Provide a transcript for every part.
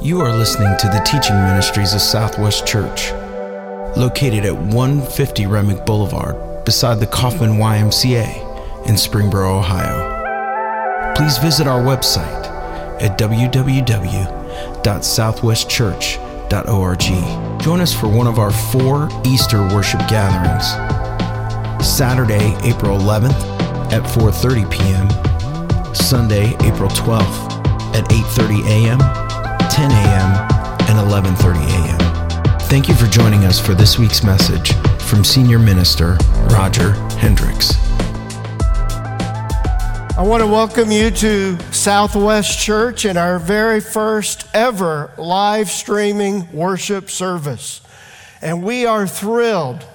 You are listening to the teaching ministries of Southwest Church, located at 150 Remick Boulevard, beside the Coffman YMCA in Springboro, Ohio. Please visit our website at www.southwestchurch.org. Join us for one of our four Easter worship gatherings. Saturday, April 11th at 4:30 p.m. Sunday, April 12th at 8:30 a.m., 10 a.m., and 11:30 a.m. Thank you for joining us for this week's message from Senior Minister Roger Hendricks. I want to welcome you to Southwest Church in our very first ever live streaming worship service. And we are thrilled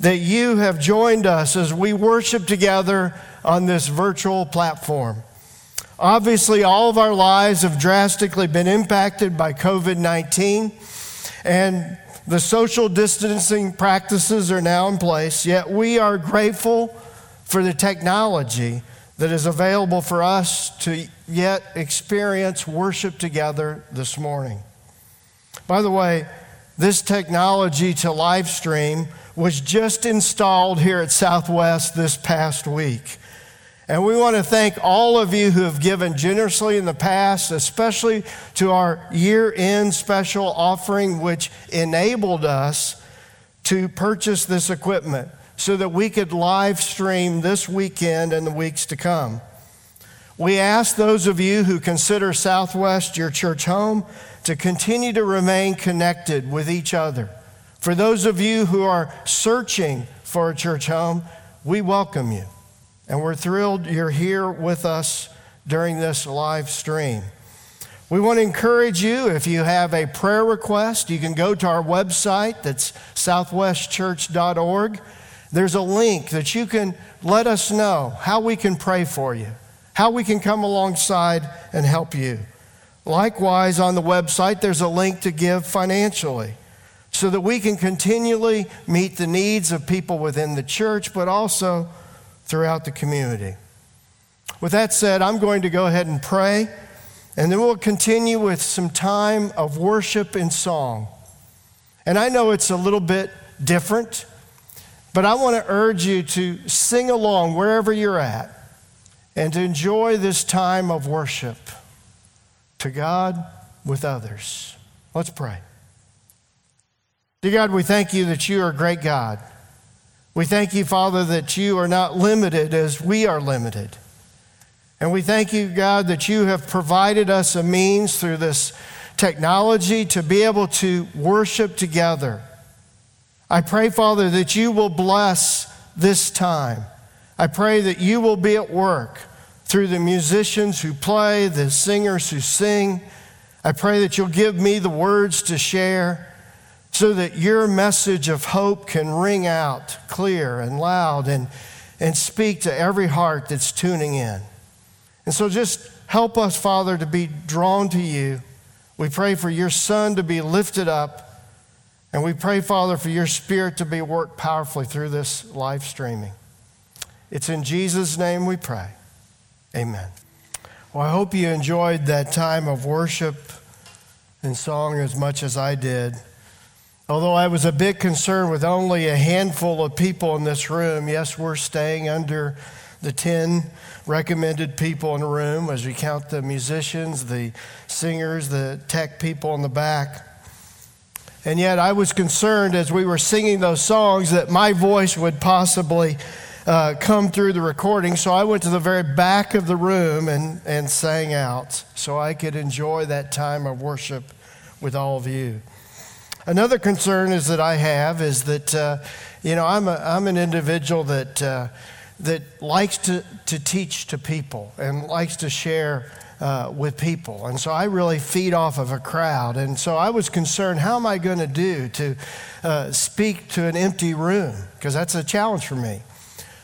that you have joined us as we worship together on this virtual platform. Obviously, all of our lives have drastically been impacted by COVID 19, and the social distancing practices are now in place, yet we are grateful for the technology that is available for us to yet experience worship together this morning. By the way, this technology to live stream was just installed here at Southwest this past week. And we want to thank all of you who have given generously in the past, especially to our year end special offering, which enabled us to purchase this equipment so that we could live stream this weekend and the weeks to come. We ask those of you who consider Southwest your church home to continue to remain connected with each other. For those of you who are searching for a church home, we welcome you. And we're thrilled you're here with us during this live stream. We want to encourage you if you have a prayer request, you can go to our website that's southwestchurch.org. There's a link that you can let us know how we can pray for you, how we can come alongside and help you. Likewise, on the website, there's a link to give financially so that we can continually meet the needs of people within the church, but also throughout the community. With that said, I'm going to go ahead and pray, and then we'll continue with some time of worship and song. And I know it's a little bit different, but I want to urge you to sing along wherever you're at and to enjoy this time of worship to God with others. Let's pray. Dear God, we thank you that you are a great God. We thank you, Father, that you are not limited as we are limited. And we thank you, God, that you have provided us a means through this technology to be able to worship together. I pray, Father, that you will bless this time. I pray that you will be at work through the musicians who play, the singers who sing. I pray that you'll give me the words to share so that your message of hope can ring out clear and loud and, and speak to every heart that's tuning in. And so just help us, Father, to be drawn to you. We pray for your Son to be lifted up. And we pray, Father, for your Spirit to be worked powerfully through this live streaming. It's in Jesus' name we pray. Amen. Well, I hope you enjoyed that time of worship and song as much as I did. Although I was a bit concerned with only a handful of people in this room, yes, we're staying under the 10 recommended people in the room as we count the musicians, the singers, the tech people in the back. And yet I was concerned as we were singing those songs that my voice would possibly uh, come through the recording. So I went to the very back of the room and, and sang out so I could enjoy that time of worship with all of you. Another concern is that I have is that, uh, you know, I'm, a, I'm an individual that, uh, that likes to, to teach to people and likes to share uh, with people. And so I really feed off of a crowd. And so I was concerned how am I going to do to uh, speak to an empty room? Because that's a challenge for me.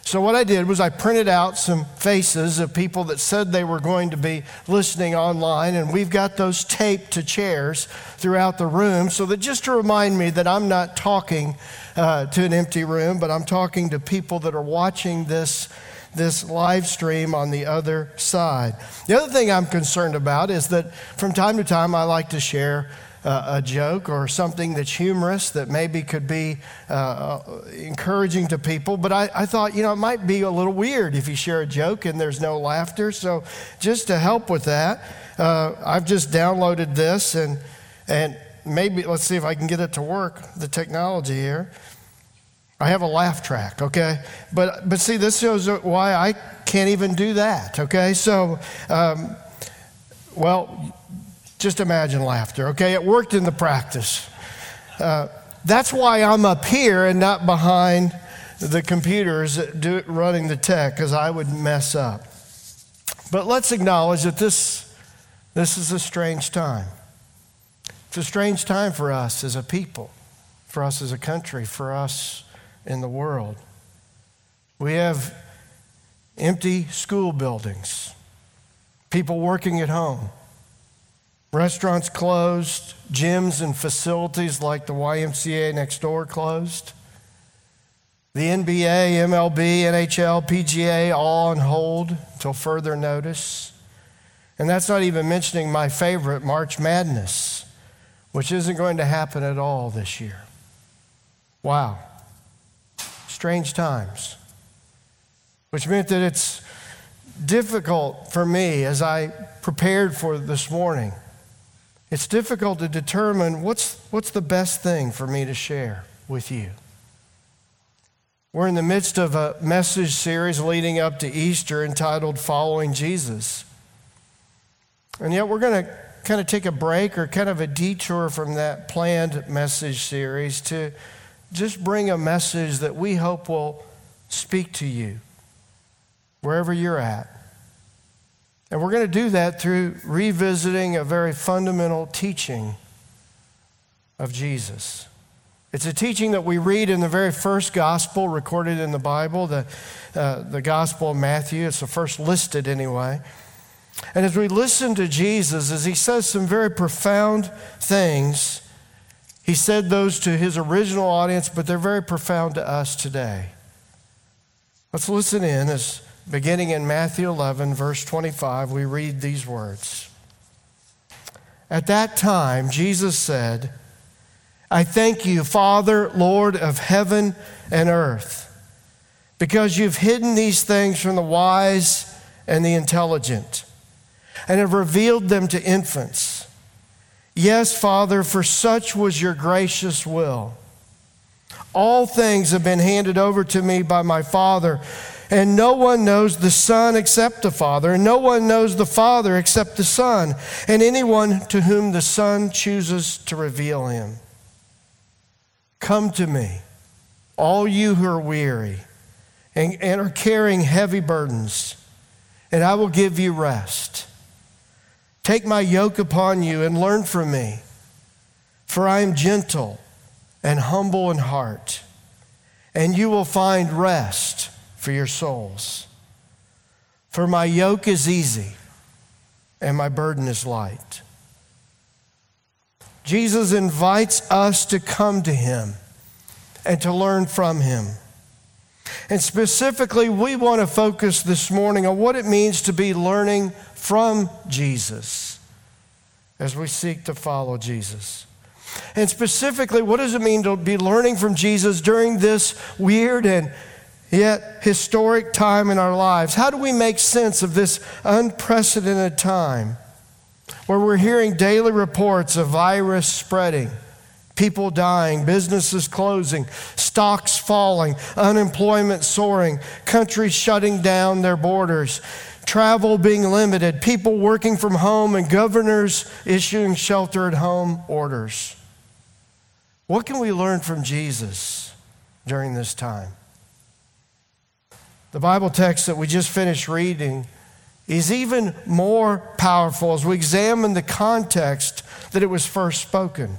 So, what I did was I printed out some faces of people that said they were going to be listening online, and we've got those taped to chairs throughout the room so that just to remind me that I'm not talking uh, to an empty room, but I'm talking to people that are watching this, this live stream on the other side. The other thing I'm concerned about is that from time to time I like to share uh, a joke or something that's humorous that maybe could be uh, uh, encouraging to people. But I, I thought, you know, it might be a little weird if you share a joke and there's no laughter. So just to help with that, uh, I've just downloaded this and, and maybe, let's see if I can get it to work, the technology here. I have a laugh track, okay? But, but see, this shows why I can't even do that, okay? So, um, well, just imagine laughter, okay? It worked in the practice. Uh, that's why I'm up here and not behind the computers do, running the tech, because I would mess up. But let's acknowledge that this, this is a strange time. It's a strange time for us as a people, for us as a country, for us in the world. We have empty school buildings, people working at home Restaurants closed, gyms and facilities like the YMCA next door closed. The NBA, MLB, NHL, PGA all on hold until further notice. And that's not even mentioning my favorite, March Madness, which isn't going to happen at all this year. Wow. Strange times. Which meant that it's difficult for me as I prepared for this morning it's difficult to determine what's, what's the best thing for me to share with you. We're in the midst of a message series leading up to Easter entitled Following Jesus. And yet we're going to kind of take a break or kind of a detour from that planned message series to just bring a message that we hope will speak to you wherever you're at. And we're going to do that through revisiting a very fundamental teaching of Jesus. It's a teaching that we read in the very first gospel recorded in the Bible, the, uh, the Gospel of Matthew. It's the first listed anyway. And as we listen to Jesus, as he says some very profound things, he said those to his original audience, but they're very profound to us today. Let's listen in as beginning in Matthew 11, verse 25, we read these words. At that time, Jesus said, I thank you, Father, Lord of heaven and earth, because you've hidden these things from the wise and the intelligent and have revealed them to infants. Yes, Father, for such was your gracious will. All things have been handed over to me by my Father. And no one knows the Son except the Father, and no one knows the Father except the Son, and anyone to whom the Son chooses to reveal him. Come to me, all you who are weary and, and are carrying heavy burdens, and I will give you rest. Take my yoke upon you and learn from me, for I am gentle and humble in heart, and you will find rest for your souls. For my yoke is easy and my burden is light. Jesus invites us to come to him and to learn from him. And specifically, we want to focus this morning on what it means to be learning from Jesus as we seek to follow Jesus. And specifically, what does it mean to be learning from Jesus during this weird and yet historic time in our lives. How do we make sense of this unprecedented time where we're hearing daily reports of virus spreading, people dying, businesses closing, stocks falling, unemployment soaring, countries shutting down their borders? Travel being limited, people working from home, and governors issuing shelter at home orders. What can we learn from Jesus during this time? The Bible text that we just finished reading is even more powerful as we examine the context that it was first spoken.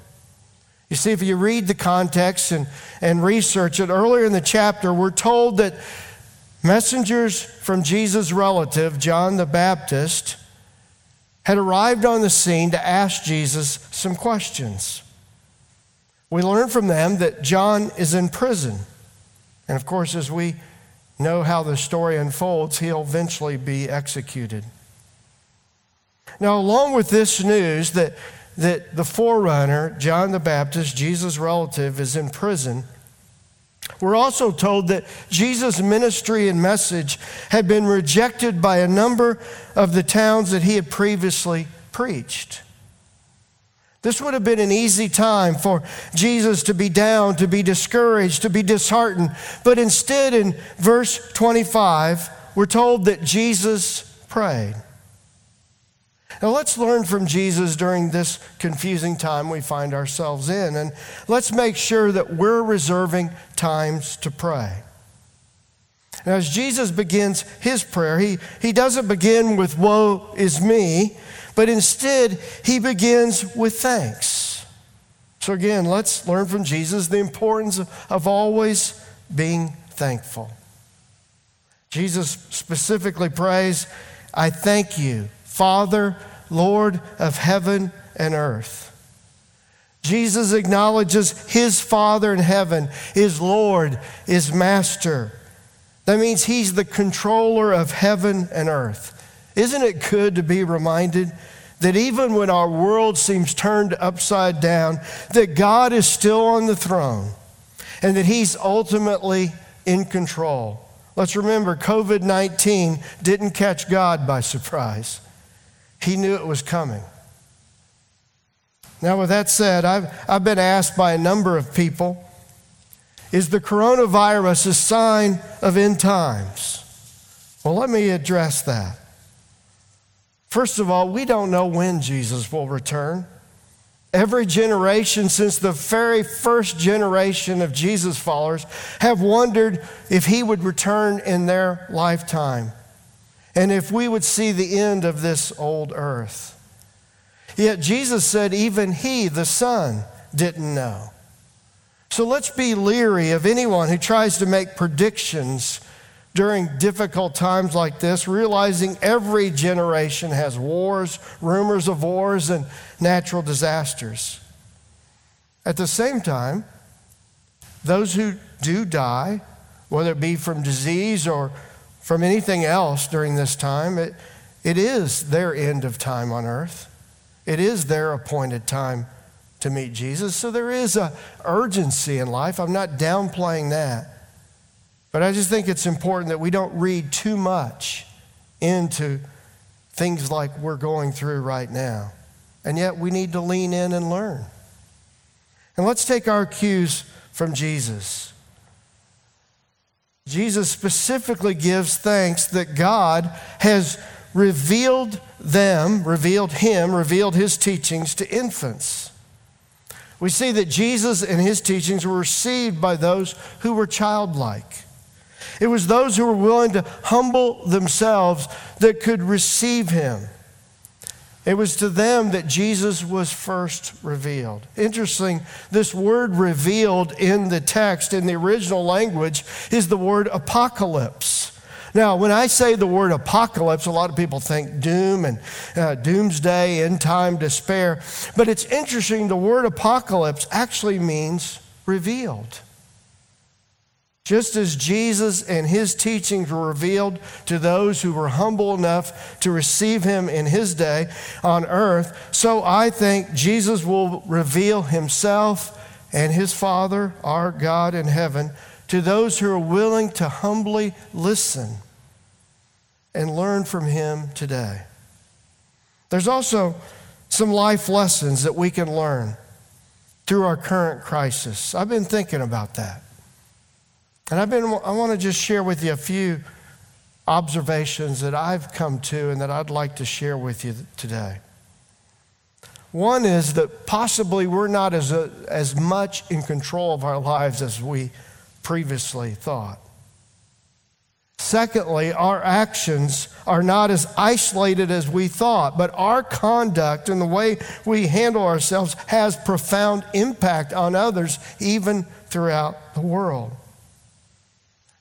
You see, if you read the context and, and research it, earlier in the chapter, we're told that messengers from Jesus' relative, John the Baptist, had arrived on the scene to ask Jesus some questions. We learn from them that John is in prison. And of course, as we know how the story unfolds, he'll eventually be executed. Now, along with this news that, that the forerunner, John the Baptist, Jesus' relative, is in prison, we're also told that Jesus' ministry and message had been rejected by a number of the towns that he had previously preached. This would have been an easy time for Jesus to be down, to be discouraged, to be disheartened. But instead, in verse 25, we're told that Jesus prayed. Now, let's learn from Jesus during this confusing time we find ourselves in, and let's make sure that we're reserving times to pray. Now, as Jesus begins his prayer, he, he doesn't begin with, Woe is me, but instead, he begins with thanks. So, again, let's learn from Jesus the importance of always being thankful. Jesus specifically prays, I thank you, Father, Lord of heaven and earth. Jesus acknowledges his Father in heaven, his Lord, his Master. That means he's the controller of heaven and earth. Isn't it good to be reminded that even when our world seems turned upside down, that God is still on the throne and that he's ultimately in control? Let's remember COVID 19 didn't catch God by surprise, he knew it was coming. Now, with that said, I've, I've been asked by a number of people is the coronavirus a sign of end times? Well, let me address that. First of all, we don't know when Jesus will return. Every generation since the very first generation of Jesus followers have wondered if he would return in their lifetime and if we would see the end of this old earth. Yet Jesus said even he, the Son, didn't know. So let's be leery of anyone who tries to make predictions during difficult times like this, realizing every generation has wars, rumors of wars, and natural disasters. At the same time, those who do die, whether it be from disease or from anything else during this time, it, it is their end of time on earth. It is their appointed time to meet Jesus. So there is a urgency in life. I'm not downplaying that. But I just think it's important that we don't read too much into things like we're going through right now. And yet we need to lean in and learn. And let's take our cues from Jesus. Jesus specifically gives thanks that God has revealed them, revealed him, revealed his teachings to infants. We see that Jesus and his teachings were received by those who were childlike. It was those who were willing to humble themselves that could receive him. It was to them that Jesus was first revealed. Interesting, this word revealed in the text, in the original language, is the word apocalypse. Now, when I say the word apocalypse, a lot of people think doom and uh, doomsday, end time, despair. But it's interesting, the word apocalypse actually means revealed. Just as Jesus and his teachings were revealed to those who were humble enough to receive him in his day on earth, so I think Jesus will reveal himself and his Father, our God in heaven, to those who are willing to humbly listen and learn from him today. There's also some life lessons that we can learn through our current crisis. I've been thinking about that. And I've been, I want to just share with you a few observations that I've come to and that I'd like to share with you today. One is that possibly we're not as, a, as much in control of our lives as we previously thought. Secondly, our actions are not as isolated as we thought, but our conduct and the way we handle ourselves has profound impact on others, even throughout the world.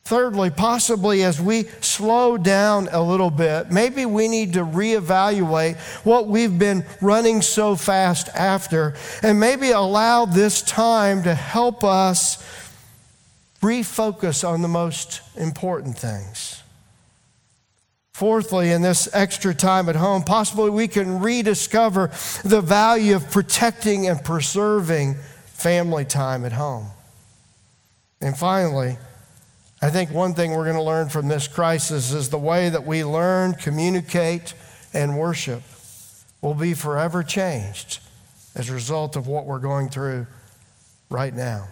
Thirdly, possibly as we slow down a little bit, maybe we need to reevaluate what we've been running so fast after and maybe allow this time to help us refocus on the most important things. Fourthly, in this extra time at home, possibly we can rediscover the value of protecting and preserving family time at home. And finally, I think one thing we're going to learn from this crisis is the way that we learn, communicate, and worship will be forever changed as a result of what we're going through right now.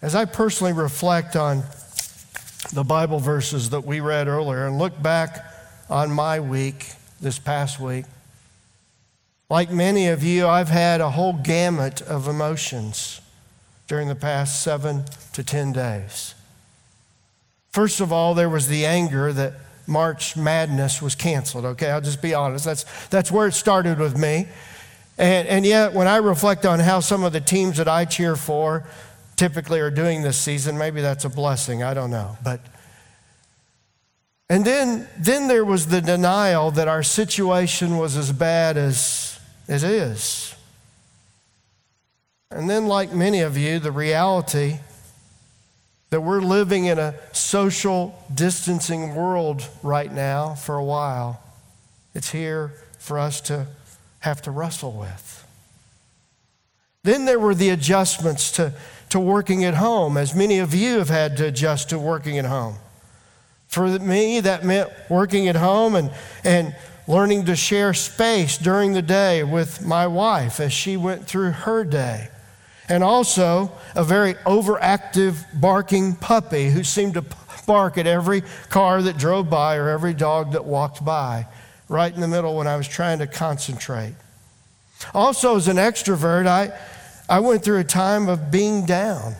As I personally reflect on the Bible verses that we read earlier and look back on my week, this past week, like many of you, I've had a whole gamut of emotions during the past seven to 10 days. First of all, there was the anger that March Madness was canceled, okay? I'll just be honest. That's, that's where it started with me. And, and yet, when I reflect on how some of the teams that I cheer for typically are doing this season. Maybe that's a blessing. I don't know. But and then then there was the denial that our situation was as bad as it is. And then, like many of you, the reality that we're living in a social distancing world right now for a while. It's here for us to have to wrestle with. Then there were the adjustments to to working at home, as many of you have had to adjust to working at home. For me, that meant working at home and, and learning to share space during the day with my wife as she went through her day. And also a very overactive barking puppy who seemed to bark at every car that drove by or every dog that walked by, right in the middle when I was trying to concentrate. Also, as an extrovert, I, I went through a time of being down.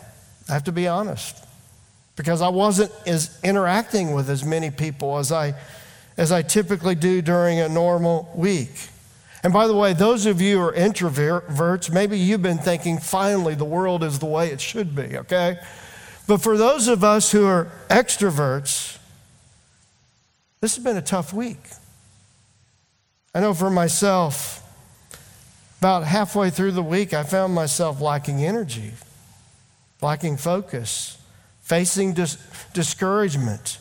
I have to be honest, because I wasn't as interacting with as many people as I, as I typically do during a normal week. And by the way, those of you who are introverts, maybe you've been thinking, finally, the world is the way it should be, okay? But for those of us who are extroverts, this has been a tough week. I know for myself, about halfway through the week, I found myself lacking energy, lacking focus, facing dis- discouragement,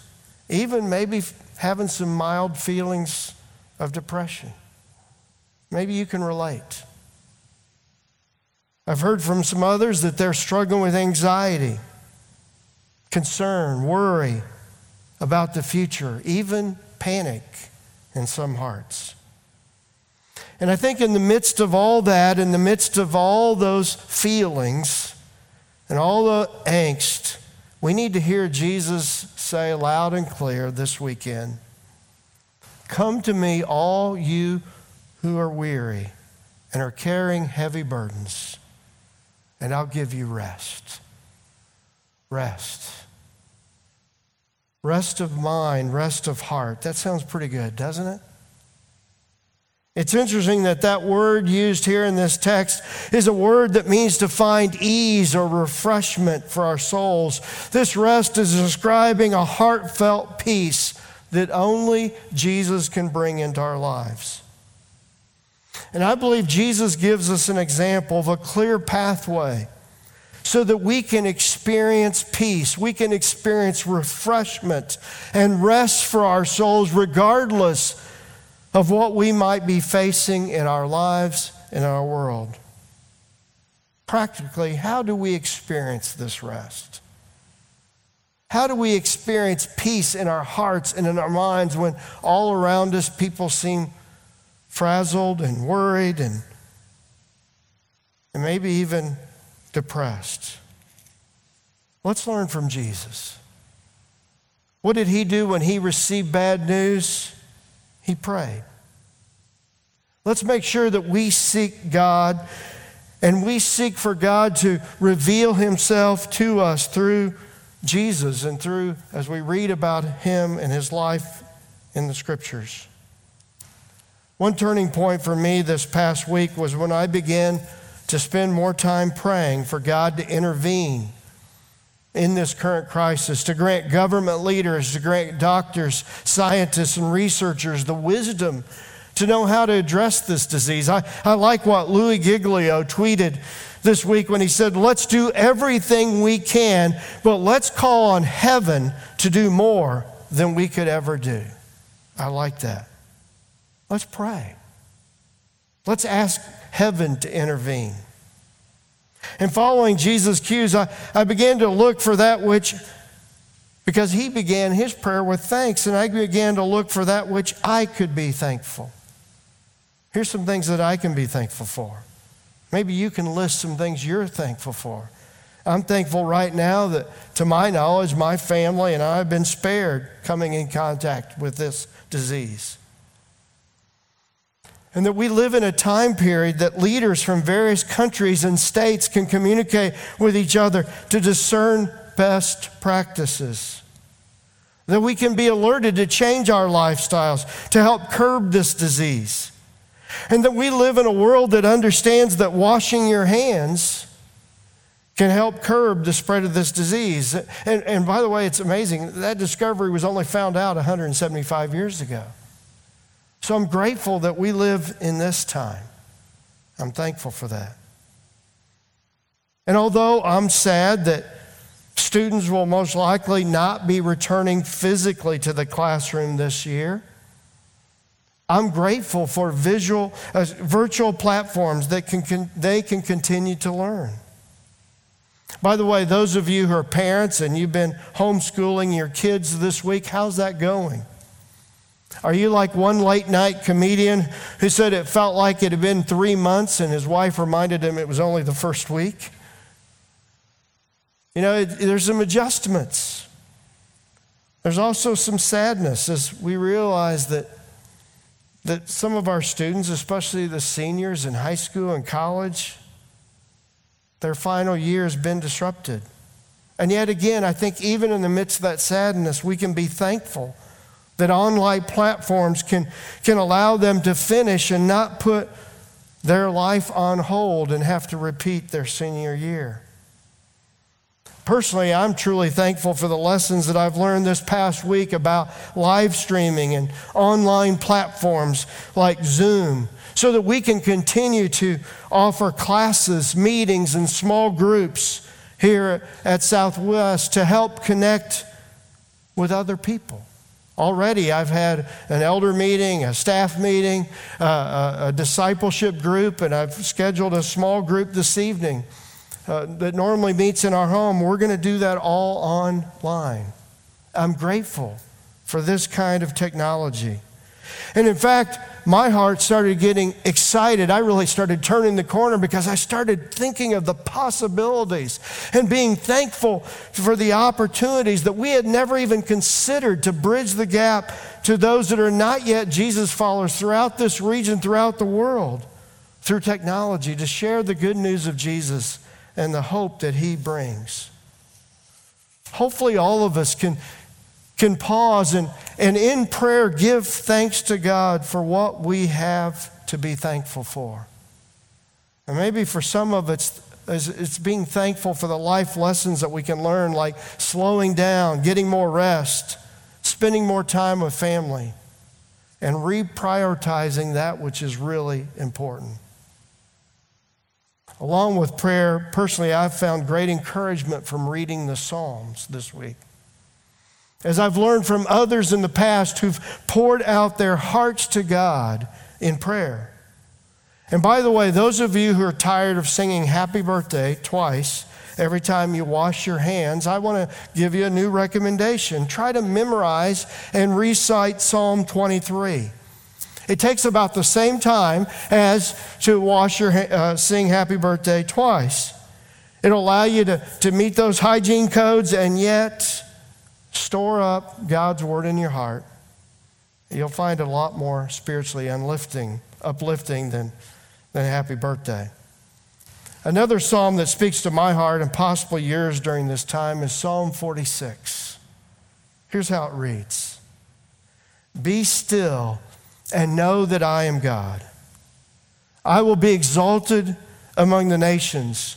even maybe having some mild feelings of depression. Maybe you can relate. I've heard from some others that they're struggling with anxiety, concern, worry about the future, even panic in some hearts. And I think in the midst of all that, in the midst of all those feelings and all the angst, we need to hear Jesus say loud and clear this weekend Come to me, all you who are weary and are carrying heavy burdens, and I'll give you rest. Rest. Rest of mind, rest of heart. That sounds pretty good, doesn't it? It's interesting that that word used here in this text is a word that means to find ease or refreshment for our souls. This rest is describing a heartfelt peace that only Jesus can bring into our lives. And I believe Jesus gives us an example of a clear pathway so that we can experience peace, we can experience refreshment and rest for our souls regardless of what we might be facing in our lives, in our world. Practically, how do we experience this rest? How do we experience peace in our hearts and in our minds when all around us people seem frazzled and worried and, and maybe even depressed? Let's learn from Jesus. What did he do when he received bad news? He prayed. Let's make sure that we seek God and we seek for God to reveal Himself to us through Jesus and through, as we read about Him and His life in the Scriptures. One turning point for me this past week was when I began to spend more time praying for God to intervene in this current crisis, to grant government leaders, to grant doctors, scientists, and researchers the wisdom to know how to address this disease. I, I like what Louis Giglio tweeted this week when he said, Let's do everything we can, but let's call on heaven to do more than we could ever do. I like that. Let's pray. Let's ask heaven to intervene. And following Jesus' cues, I, I began to look for that which, because he began his prayer with thanks, and I began to look for that which I could be thankful. Here's some things that I can be thankful for. Maybe you can list some things you're thankful for. I'm thankful right now that, to my knowledge, my family and I have been spared coming in contact with this disease. And that we live in a time period that leaders from various countries and states can communicate with each other to discern best practices. That we can be alerted to change our lifestyles to help curb this disease. And that we live in a world that understands that washing your hands can help curb the spread of this disease. And, and by the way, it's amazing. That discovery was only found out 175 years ago. So I'm grateful that we live in this time. I'm thankful for that. And although I'm sad that students will most likely not be returning physically to the classroom this year, I'm grateful for visual, uh, virtual platforms that can, can, they can continue to learn. By the way, those of you who are parents and you've been homeschooling your kids this week, how's that going? Are you like one late night comedian who said it felt like it had been three months and his wife reminded him it was only the first week? You know, it, there's some adjustments. There's also some sadness as we realize that, that some of our students, especially the seniors in high school and college, their final year has been disrupted. And yet again, I think even in the midst of that sadness, we can be thankful that online platforms can, can allow them to finish and not put their life on hold and have to repeat their senior year. Personally, I'm truly thankful for the lessons that I've learned this past week about live streaming and online platforms like Zoom so that we can continue to offer classes, meetings, and small groups here at Southwest to help connect with other people. Already, I've had an elder meeting, a staff meeting, uh, a, a, discipleship group, and I've scheduled a small group this evening uh, that normally meets in our home. We're going to do that all online. I'm grateful for this kind of technology. And in fact, my heart started getting excited. I really started turning the corner because I started thinking of the possibilities and being thankful for the opportunities that we had never even considered to bridge the gap to those that are not yet Jesus followers throughout this region, throughout the world, through technology to share the good news of Jesus and the hope that he brings. Hopefully, all of us can can pause and, and in prayer give thanks to God for what we have to be thankful for. And maybe for some of it's, it's being thankful for the life lessons that we can learn, like slowing down, getting more rest, spending more time with family, and reprioritizing that which is really important. Along with prayer, personally, I've found great encouragement from reading the Psalms this week. As I've learned from others in the past who've poured out their hearts to God in prayer. And by the way, those of you who are tired of singing happy birthday twice every time you wash your hands, I want to give you a new recommendation. Try to memorize and recite Psalm 23. It takes about the same time as to wash your uh, sing happy birthday twice. It'll allow you to, to meet those hygiene codes and yet Store up God's word in your heart. You'll find a lot more spiritually uplifting, uplifting than, than happy birthday. Another psalm that speaks to my heart and possibly yours during this time is Psalm 46. Here's how it reads Be still and know that I am God. I will be exalted among the nations.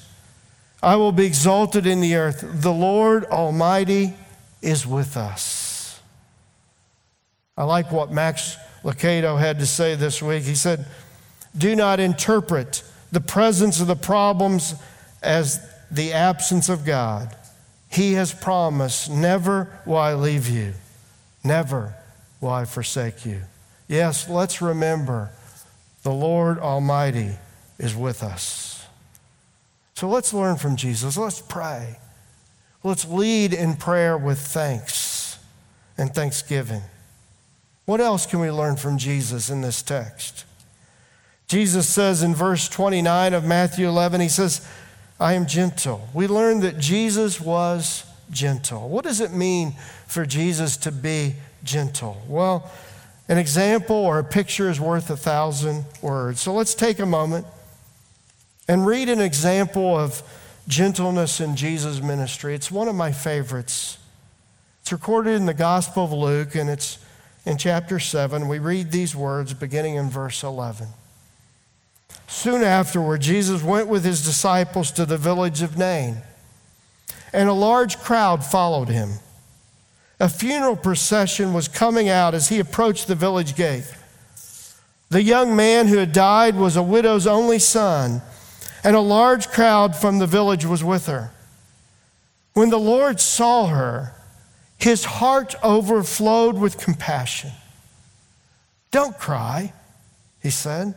I will be exalted in the earth. The Lord Almighty is with us. I like what Max Lucado had to say this week. He said, Do not interpret the presence of the problems as the absence of God, He has promised, Never will I leave you, never will I forsake you. Yes, let's remember the Lord Almighty is with us. So let's learn from Jesus. Let's pray. Let's lead in prayer with thanks and thanksgiving. What else can we learn from Jesus in this text? Jesus says in verse 29 of Matthew 11, He says, I am gentle. We learn that Jesus was gentle. What does it mean for Jesus to be gentle? Well, an example or a picture is worth a thousand words. So let's take a moment and read an example of gentleness in Jesus' ministry. It's one of my favorites. It's recorded in the Gospel of Luke, and it's in chapter 7. We read these words beginning in verse 11. Soon afterward, Jesus went with his disciples to the village of Nain, and a large crowd followed him. A funeral procession was coming out as he approached the village gate. The young man who had died was a widow's only son and a large crowd from the village was with her. When the Lord saw her, his heart overflowed with compassion. Don't cry, he said.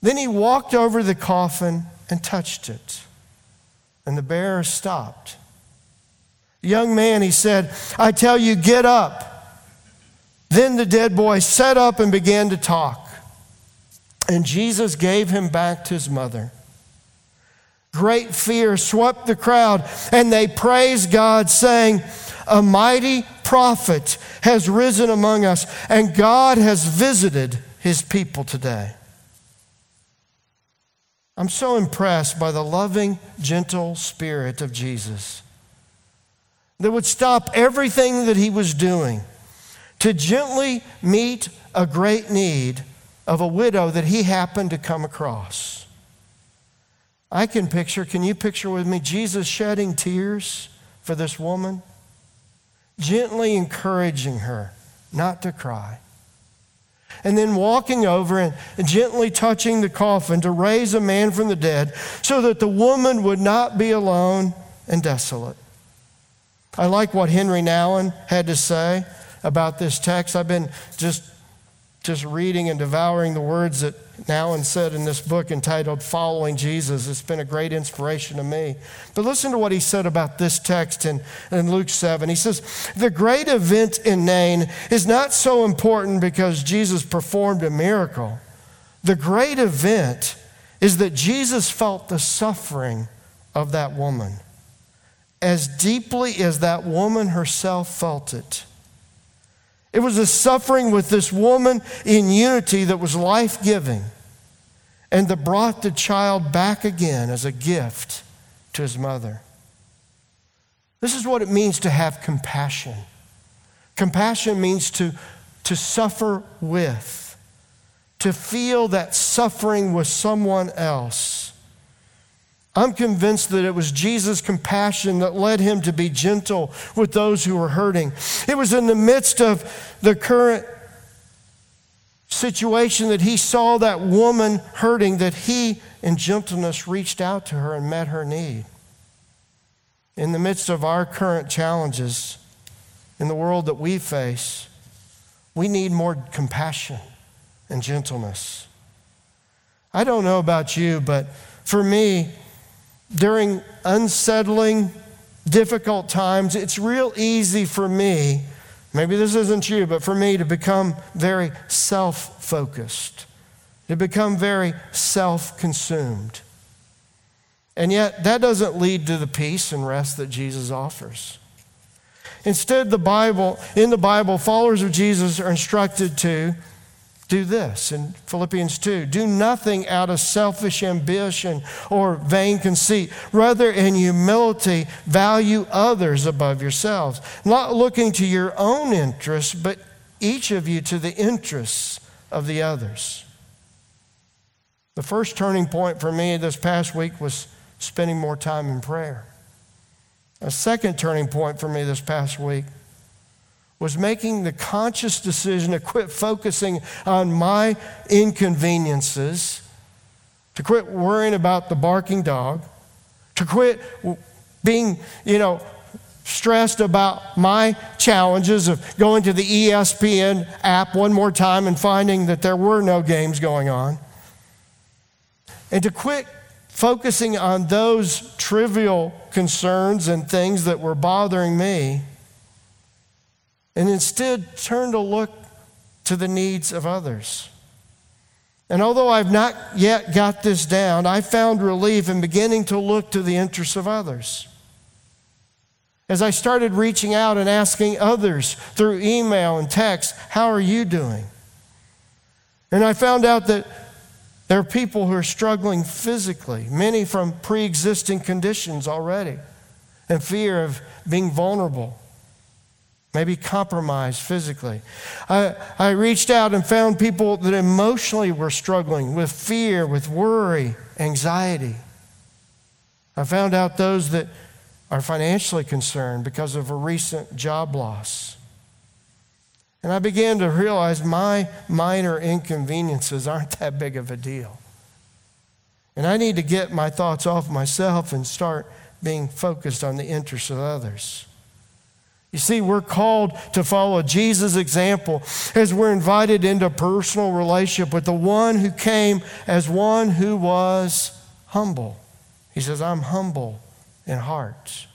Then he walked over the coffin and touched it, and the bearer stopped. Young man, he said, I tell you, get up. Then the dead boy sat up and began to talk. And Jesus gave him back to his mother. Great fear swept the crowd, and they praised God, saying, A mighty prophet has risen among us, and God has visited his people today. I'm so impressed by the loving, gentle spirit of Jesus that would stop everything that he was doing to gently meet a great need of a widow that he happened to come across. I can picture, can you picture with me Jesus shedding tears for this woman? Gently encouraging her not to cry. And then walking over and gently touching the coffin to raise a man from the dead so that the woman would not be alone and desolate. I like what Henry Nouwen had to say about this text. I've been just just reading and devouring the words that Nouwen said in this book entitled Following Jesus. It's been a great inspiration to me. But listen to what he said about this text in, in Luke 7. He says, The great event in Nain is not so important because Jesus performed a miracle. The great event is that Jesus felt the suffering of that woman as deeply as that woman herself felt it. It was the suffering with this woman in unity that was life giving and that brought the child back again as a gift to his mother. This is what it means to have compassion. Compassion means to, to suffer with, to feel that suffering with someone else I'm convinced that it was Jesus' compassion that led him to be gentle with those who were hurting. It was in the midst of the current situation that he saw that woman hurting that he, in gentleness, reached out to her and met her need. In the midst of our current challenges, in the world that we face, we need more compassion and gentleness. I don't know about you, but for me, during unsettling, difficult times, it's real easy for me, maybe this isn't you, but for me to become very self focused, to become very self consumed. And yet, that doesn't lead to the peace and rest that Jesus offers. Instead, the Bible, in the Bible, followers of Jesus are instructed to do this in Philippians 2 do nothing out of selfish ambition or vain conceit. Rather, in humility, value others above yourselves, not looking to your own interests, but each of you to the interests of the others. The first turning point for me this past week was spending more time in prayer. A second turning point for me this past week was making the conscious decision to quit focusing on my inconveniences, to quit worrying about the barking dog, to quit being, you know, stressed about my challenges of going to the ESPN app one more time and finding that there were no games going on. And to quit focusing on those trivial concerns and things that were bothering me, and instead turn to look to the needs of others. And although I've not yet got this down, I found relief in beginning to look to the interests of others. As I started reaching out and asking others through email and text, How are you doing? And I found out that there are people who are struggling physically, many from pre existing conditions already, and fear of being vulnerable, maybe compromised physically. I, I reached out and found people that emotionally were struggling with fear, with worry, anxiety. I found out those that are financially concerned because of a recent job loss. And I began to realize my minor inconveniences aren't that big of a deal. And I need to get my thoughts off myself and start being focused on the interests of others. You see, we're called to follow Jesus' example as we're invited into personal relationship with the one who came as one who was humble. He says, I'm humble in heart.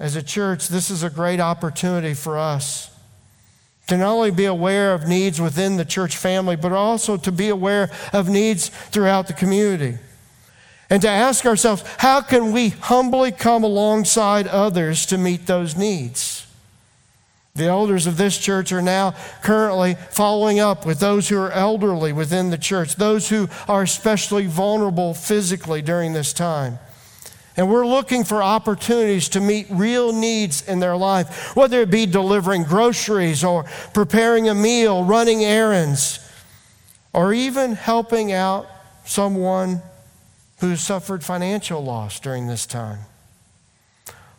As a church, this is a great opportunity for us to not only be aware of needs within the church family, but also to be aware of needs throughout the community. And to ask ourselves, how can we humbly come alongside others to meet those needs? The elders of this church are now currently following up with those who are elderly within the church, those who are especially vulnerable physically during this time. And we're looking for opportunities to meet real needs in their life, whether it be delivering groceries or preparing a meal, running errands, or even helping out someone who suffered financial loss during this time.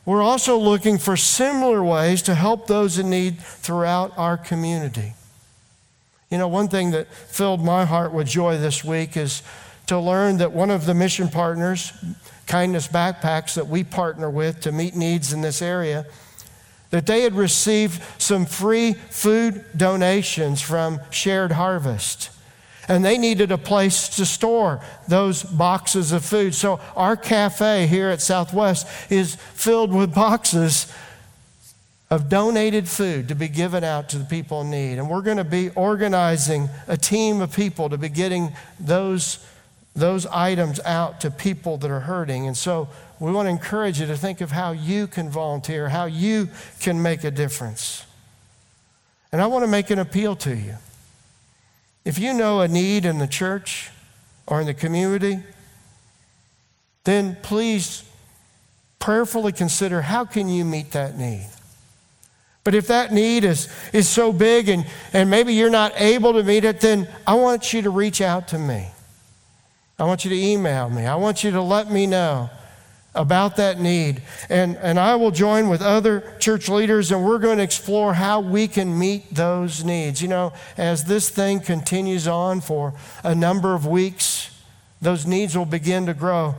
We're also looking for similar ways to help those in need throughout our community. You know, one thing that filled my heart with joy this week is to learn that one of the mission partners, Kindness Backpacks, that we partner with to meet needs in this area, that they had received some free food donations from Shared Harvest. And they needed a place to store those boxes of food. So, our cafe here at Southwest is filled with boxes of donated food to be given out to the people in need. And we're going to be organizing a team of people to be getting those, those items out to people that are hurting. And so, we want to encourage you to think of how you can volunteer, how you can make a difference. And I want to make an appeal to you. If you know a need in the church or in the community, then please prayerfully consider how can you meet that need. But if that need is, is so big and, and maybe you're not able to meet it, then I want you to reach out to me. I want you to email me. I want you to let me know about that need. And, and I will join with other church leaders and we're going to explore how we can meet those needs. You know, as this thing continues on for a number of weeks, those needs will begin to grow.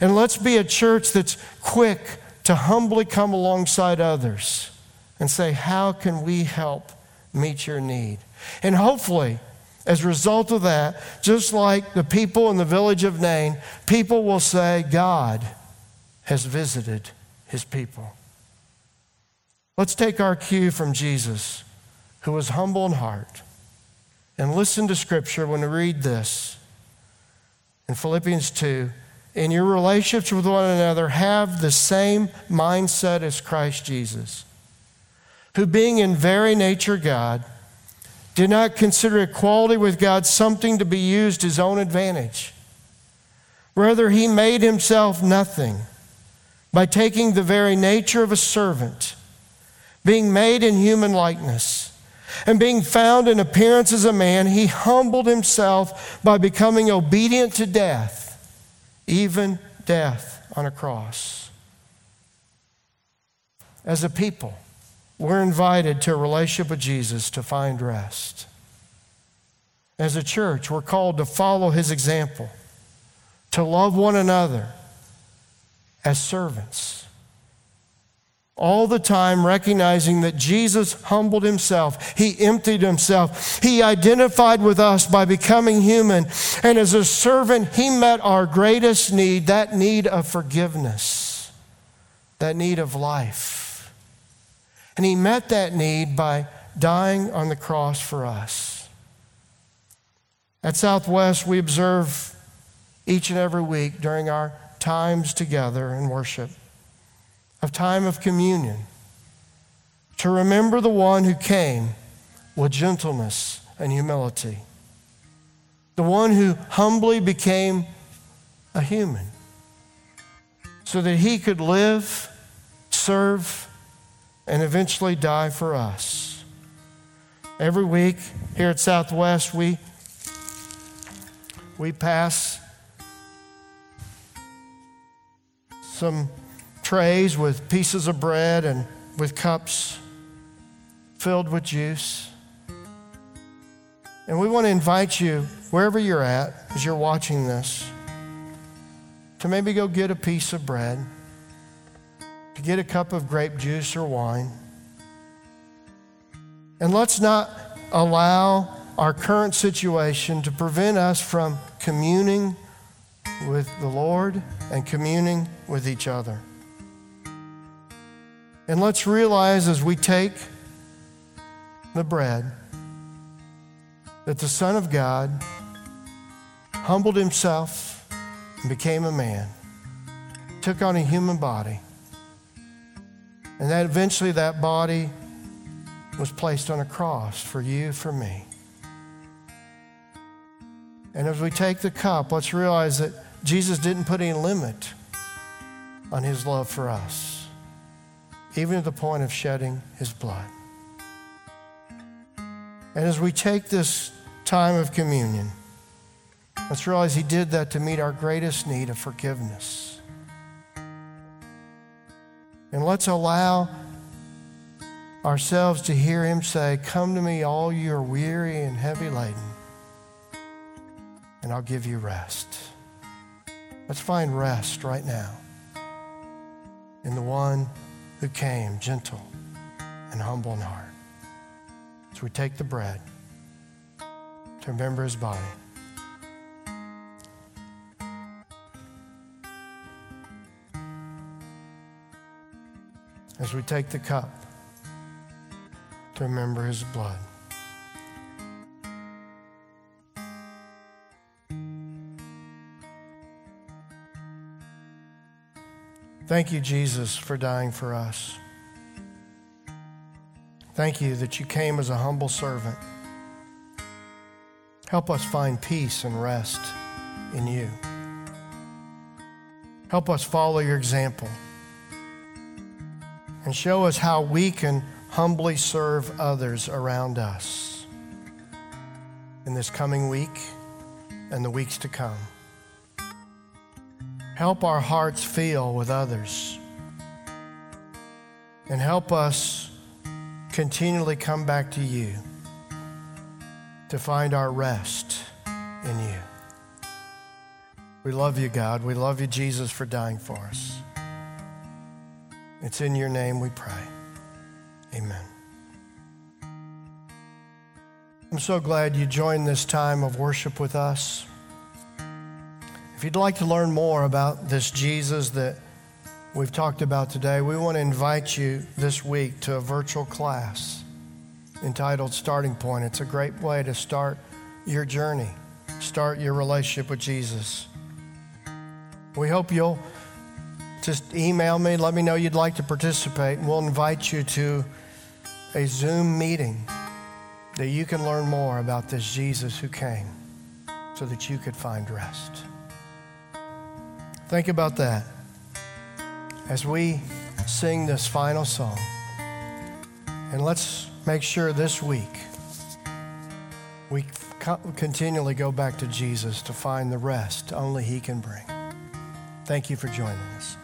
And let's be a church that's quick to humbly come alongside others and say, How can we help meet your need? And hopefully, as a result of that, just like the people in the village of Nain, people will say, God has visited his people. Let's take our cue from Jesus, who was humble in heart, and listen to Scripture when we read this in Philippians 2. In your relationships with one another, have the same mindset as Christ Jesus, who, being in very nature God, did not consider equality with God something to be used his own advantage. Rather, he made himself nothing by taking the very nature of a servant, being made in human likeness, and being found in appearance as a man, he humbled himself by becoming obedient to death, even death on a cross. As a people, we're invited to a relationship with Jesus to find rest. As a church, we're called to follow his example to love one another as servants. All the time recognizing that Jesus humbled himself. He emptied himself. He identified with us by becoming human. And as a servant, he met our greatest need that need of forgiveness, that need of life. And he met that need by dying on the cross for us. At Southwest, we observe each and every week during our times together in worship, a time of communion, to remember the one who came with gentleness and humility, the one who humbly became a human so that he could live, serve, and eventually die for us. Every week here at Southwest, we, we pass some trays with pieces of bread and with cups filled with juice. And we want to invite you, wherever you're at, as you're watching this, to maybe go get a piece of bread, to get a cup of grape juice or wine. And let's not allow our current situation to prevent us from communing with the Lord and communing with each other. And let's realize as we take the bread that the Son of God humbled himself and became a man, took on a human body, and that eventually that body was placed on a cross for you, for me. And as we take the cup, let's realize that Jesus didn't put any limit on his love for us, even to the point of shedding his blood. And as we take this time of communion, let's realize he did that to meet our greatest need of forgiveness. And let's allow ourselves to hear him say, Come to me, all you are weary and heavy laden, and I'll give you rest. Let's find rest right now in the one who came gentle and humble in heart. So we take the bread to remember his body. As we take the cup to remember his blood. Thank you, Jesus, for dying for us. Thank you that you came as a humble servant. Help us find peace and rest in you. Help us follow your example and show us how we can humbly serve others around us in this coming week and the weeks to come. Help our hearts feel with others. And help us continually come back to you to find our rest in you. We love you, God. We love you, Jesus, for dying for us. It's in your name we pray. Amen. I'm so glad you joined this time of worship with us. If you'd like to learn more about this Jesus that we've talked about today, we want to invite you this week to a virtual class entitled Starting Point. It's a great way to start your journey, start your relationship with Jesus. We hope you'll just email me, let me know you'd like to participate, and we'll invite you to a Zoom meeting that you can learn more about this Jesus who came so that you could find rest. Think about that as we sing this final song. And let's make sure this week we continually go back to Jesus to find the rest only He can bring. Thank you for joining us.